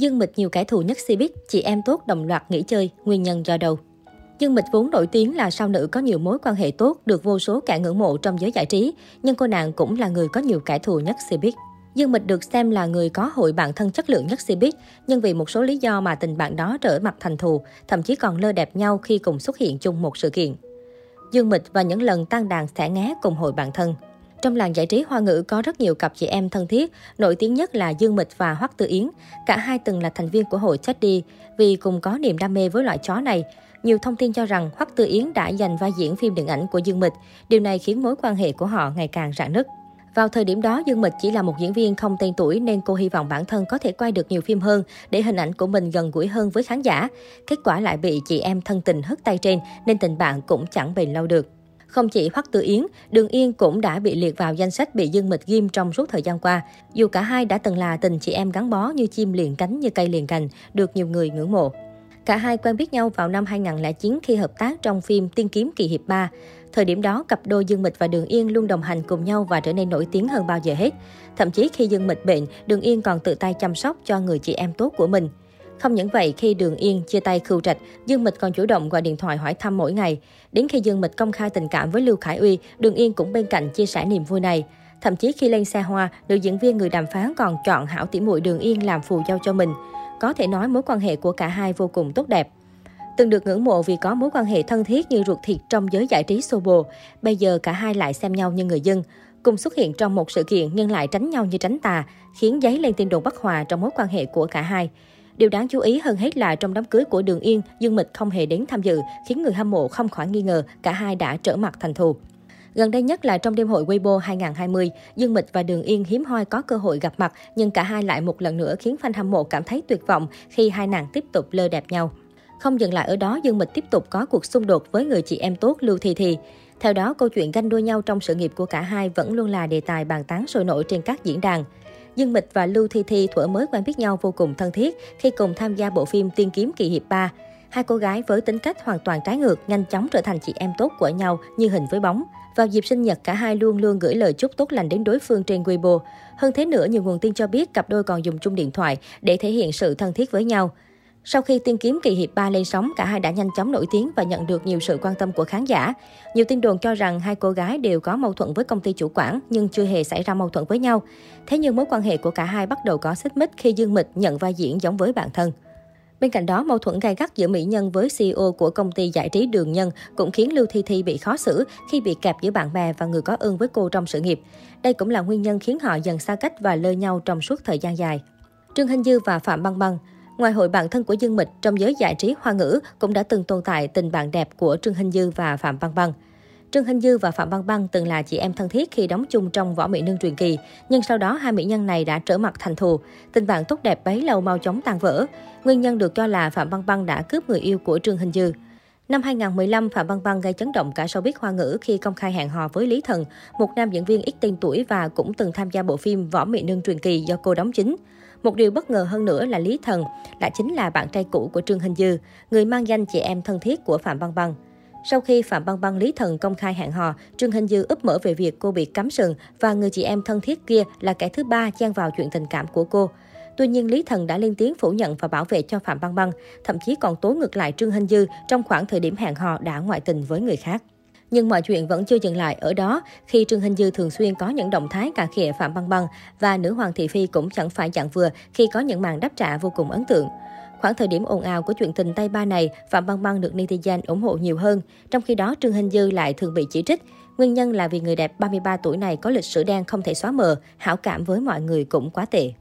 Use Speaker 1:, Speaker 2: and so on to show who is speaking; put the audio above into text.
Speaker 1: Dương Mịch nhiều kẻ thù nhất Cbiz, chị em tốt đồng loạt nghỉ chơi, nguyên nhân do đâu? Dương Mịch vốn nổi tiếng là sao nữ có nhiều mối quan hệ tốt, được vô số kẻ ngưỡng mộ trong giới giải trí, nhưng cô nàng cũng là người có nhiều kẻ thù nhất Cbiz. Dương Mịch được xem là người có hội bạn thân chất lượng nhất Cbiz, nhưng vì một số lý do mà tình bạn đó trở mặt thành thù, thậm chí còn lơ đẹp nhau khi cùng xuất hiện chung một sự kiện. Dương Mịch và những lần tan đàn xẻ ngé cùng hội bạn thân. Trong làng giải trí hoa ngữ có rất nhiều cặp chị em thân thiết, nổi tiếng nhất là Dương Mịch và Hoắc Tư Yến. Cả hai từng là thành viên của hội Teddy vì cùng có niềm đam mê với loại chó này. Nhiều thông tin cho rằng Hoắc Tư Yến đã giành vai diễn phim điện ảnh của Dương Mịch. Điều này khiến mối quan hệ của họ ngày càng rạn nứt. Vào thời điểm đó, Dương Mịch chỉ là một diễn viên không tên tuổi nên cô hy vọng bản thân có thể quay được nhiều phim hơn để hình ảnh của mình gần gũi hơn với khán giả. Kết quả lại bị chị em thân tình hất tay trên nên tình bạn cũng chẳng bền lâu được. Không chỉ Hoắc Tư Yến, Đường Yên cũng đã bị liệt vào danh sách bị Dương Mịch ghim trong suốt thời gian qua. Dù cả hai đã từng là tình chị em gắn bó như chim liền cánh như cây liền cành, được nhiều người ngưỡng mộ. Cả hai quen biết nhau vào năm 2009 khi hợp tác trong phim Tiên kiếm kỳ hiệp 3. Thời điểm đó, cặp đôi Dương Mịch và Đường Yên luôn đồng hành cùng nhau và trở nên nổi tiếng hơn bao giờ hết. Thậm chí khi Dương Mịch bệnh, Đường Yên còn tự tay chăm sóc cho người chị em tốt của mình. Không những vậy, khi Đường Yên chia tay Khưu Trạch, Dương Mịch còn chủ động gọi điện thoại hỏi thăm mỗi ngày. Đến khi Dương Mịch công khai tình cảm với Lưu Khải Uy, Đường Yên cũng bên cạnh chia sẻ niềm vui này. Thậm chí khi lên xe hoa, nữ diễn viên người đàm phán còn chọn hảo tỉ muội Đường Yên làm phù dâu cho mình. Có thể nói mối quan hệ của cả hai vô cùng tốt đẹp. Từng được ngưỡng mộ vì có mối quan hệ thân thiết như ruột thịt trong giới giải trí xô bồ, bây giờ cả hai lại xem nhau như người dân. Cùng xuất hiện trong một sự kiện nhưng lại tránh nhau như tránh tà, khiến giấy lên tin đồn bất hòa trong mối quan hệ của cả hai. Điều đáng chú ý hơn hết là trong đám cưới của Đường Yên, Dương Mịch không hề đến tham dự, khiến người hâm mộ không khỏi nghi ngờ cả hai đã trở mặt thành thù. Gần đây nhất là trong đêm hội Weibo 2020, Dương Mịch và Đường Yên hiếm hoi có cơ hội gặp mặt, nhưng cả hai lại một lần nữa khiến fan hâm mộ cảm thấy tuyệt vọng khi hai nàng tiếp tục lơ đẹp nhau. Không dừng lại ở đó, Dương Mịch tiếp tục có cuộc xung đột với người chị em tốt Lưu Thi Thi. Theo đó, câu chuyện ganh đua nhau trong sự nghiệp của cả hai vẫn luôn là đề tài bàn tán sôi nổi trên các diễn đàn. Dương Mịch và Lưu Thi Thi thuở mới quen biết nhau vô cùng thân thiết khi cùng tham gia bộ phim Tiên kiếm kỳ hiệp 3. Hai cô gái với tính cách hoàn toàn trái ngược nhanh chóng trở thành chị em tốt của nhau như hình với bóng. Vào dịp sinh nhật, cả hai luôn luôn gửi lời chúc tốt lành đến đối phương trên Weibo. Hơn thế nữa, nhiều nguồn tin cho biết cặp đôi còn dùng chung điện thoại để thể hiện sự thân thiết với nhau. Sau khi tiên kiếm kỳ hiệp 3 lên sóng, cả hai đã nhanh chóng nổi tiếng và nhận được nhiều sự quan tâm của khán giả. Nhiều tin đồn cho rằng hai cô gái đều có mâu thuẫn với công ty chủ quản nhưng chưa hề xảy ra mâu thuẫn với nhau. Thế nhưng mối quan hệ của cả hai bắt đầu có xích mích khi Dương Mịch nhận vai diễn giống với bạn thân. Bên cạnh đó, mâu thuẫn gay gắt giữa mỹ nhân với CEO của công ty giải trí Đường Nhân cũng khiến Lưu Thi Thi bị khó xử khi bị kẹp giữa bạn bè và người có ơn với cô trong sự nghiệp. Đây cũng là nguyên nhân khiến họ dần xa cách và lơ nhau trong suốt thời gian dài. Trương Hinh Dư và Phạm Băng Băng Ngoài hội bạn thân của Dương Mịch, trong giới giải trí hoa ngữ cũng đã từng tồn tại tình bạn đẹp của Trương hình Dư và Phạm Băng Băng. Trương hình Dư và Phạm Băng Băng từng là chị em thân thiết khi đóng chung trong Võ Mỹ Nương truyền kỳ, nhưng sau đó hai mỹ nhân này đã trở mặt thành thù. Tình bạn tốt đẹp bấy lâu mau chóng tan vỡ. Nguyên nhân được cho là Phạm Băng Băng đã cướp người yêu của Trương hình Dư. Năm 2015, Phạm Băng Băng gây chấn động cả showbiz hoa ngữ khi công khai hẹn hò với Lý Thần, một nam diễn viên ít tên tuổi và cũng từng tham gia bộ phim Võ Mỹ Nương truyền kỳ do cô đóng chính. Một điều bất ngờ hơn nữa là Lý Thần đã chính là bạn trai cũ của Trương Hình Dư, người mang danh chị em thân thiết của Phạm Băng Băng. Sau khi Phạm Băng Băng Lý Thần công khai hẹn hò, Trương Hình Dư úp mở về việc cô bị cắm sừng và người chị em thân thiết kia là kẻ thứ ba chen vào chuyện tình cảm của cô. Tuy nhiên, Lý Thần đã lên tiếng phủ nhận và bảo vệ cho Phạm Băng Băng, thậm chí còn tố ngược lại Trương Hình Dư trong khoảng thời điểm hẹn hò đã ngoại tình với người khác. Nhưng mọi chuyện vẫn chưa dừng lại ở đó, khi Trương Hình Dư thường xuyên có những động thái cà khịa Phạm Băng Băng và nữ hoàng thị phi cũng chẳng phải dạng vừa khi có những màn đáp trả vô cùng ấn tượng. Khoảng thời điểm ồn ào của chuyện tình tay ba này, Phạm Băng Băng được netizen ủng hộ nhiều hơn, trong khi đó Trương Hình Dư lại thường bị chỉ trích. Nguyên nhân là vì người đẹp 33 tuổi này có lịch sử đen không thể xóa mờ, hảo cảm với mọi người cũng quá tệ.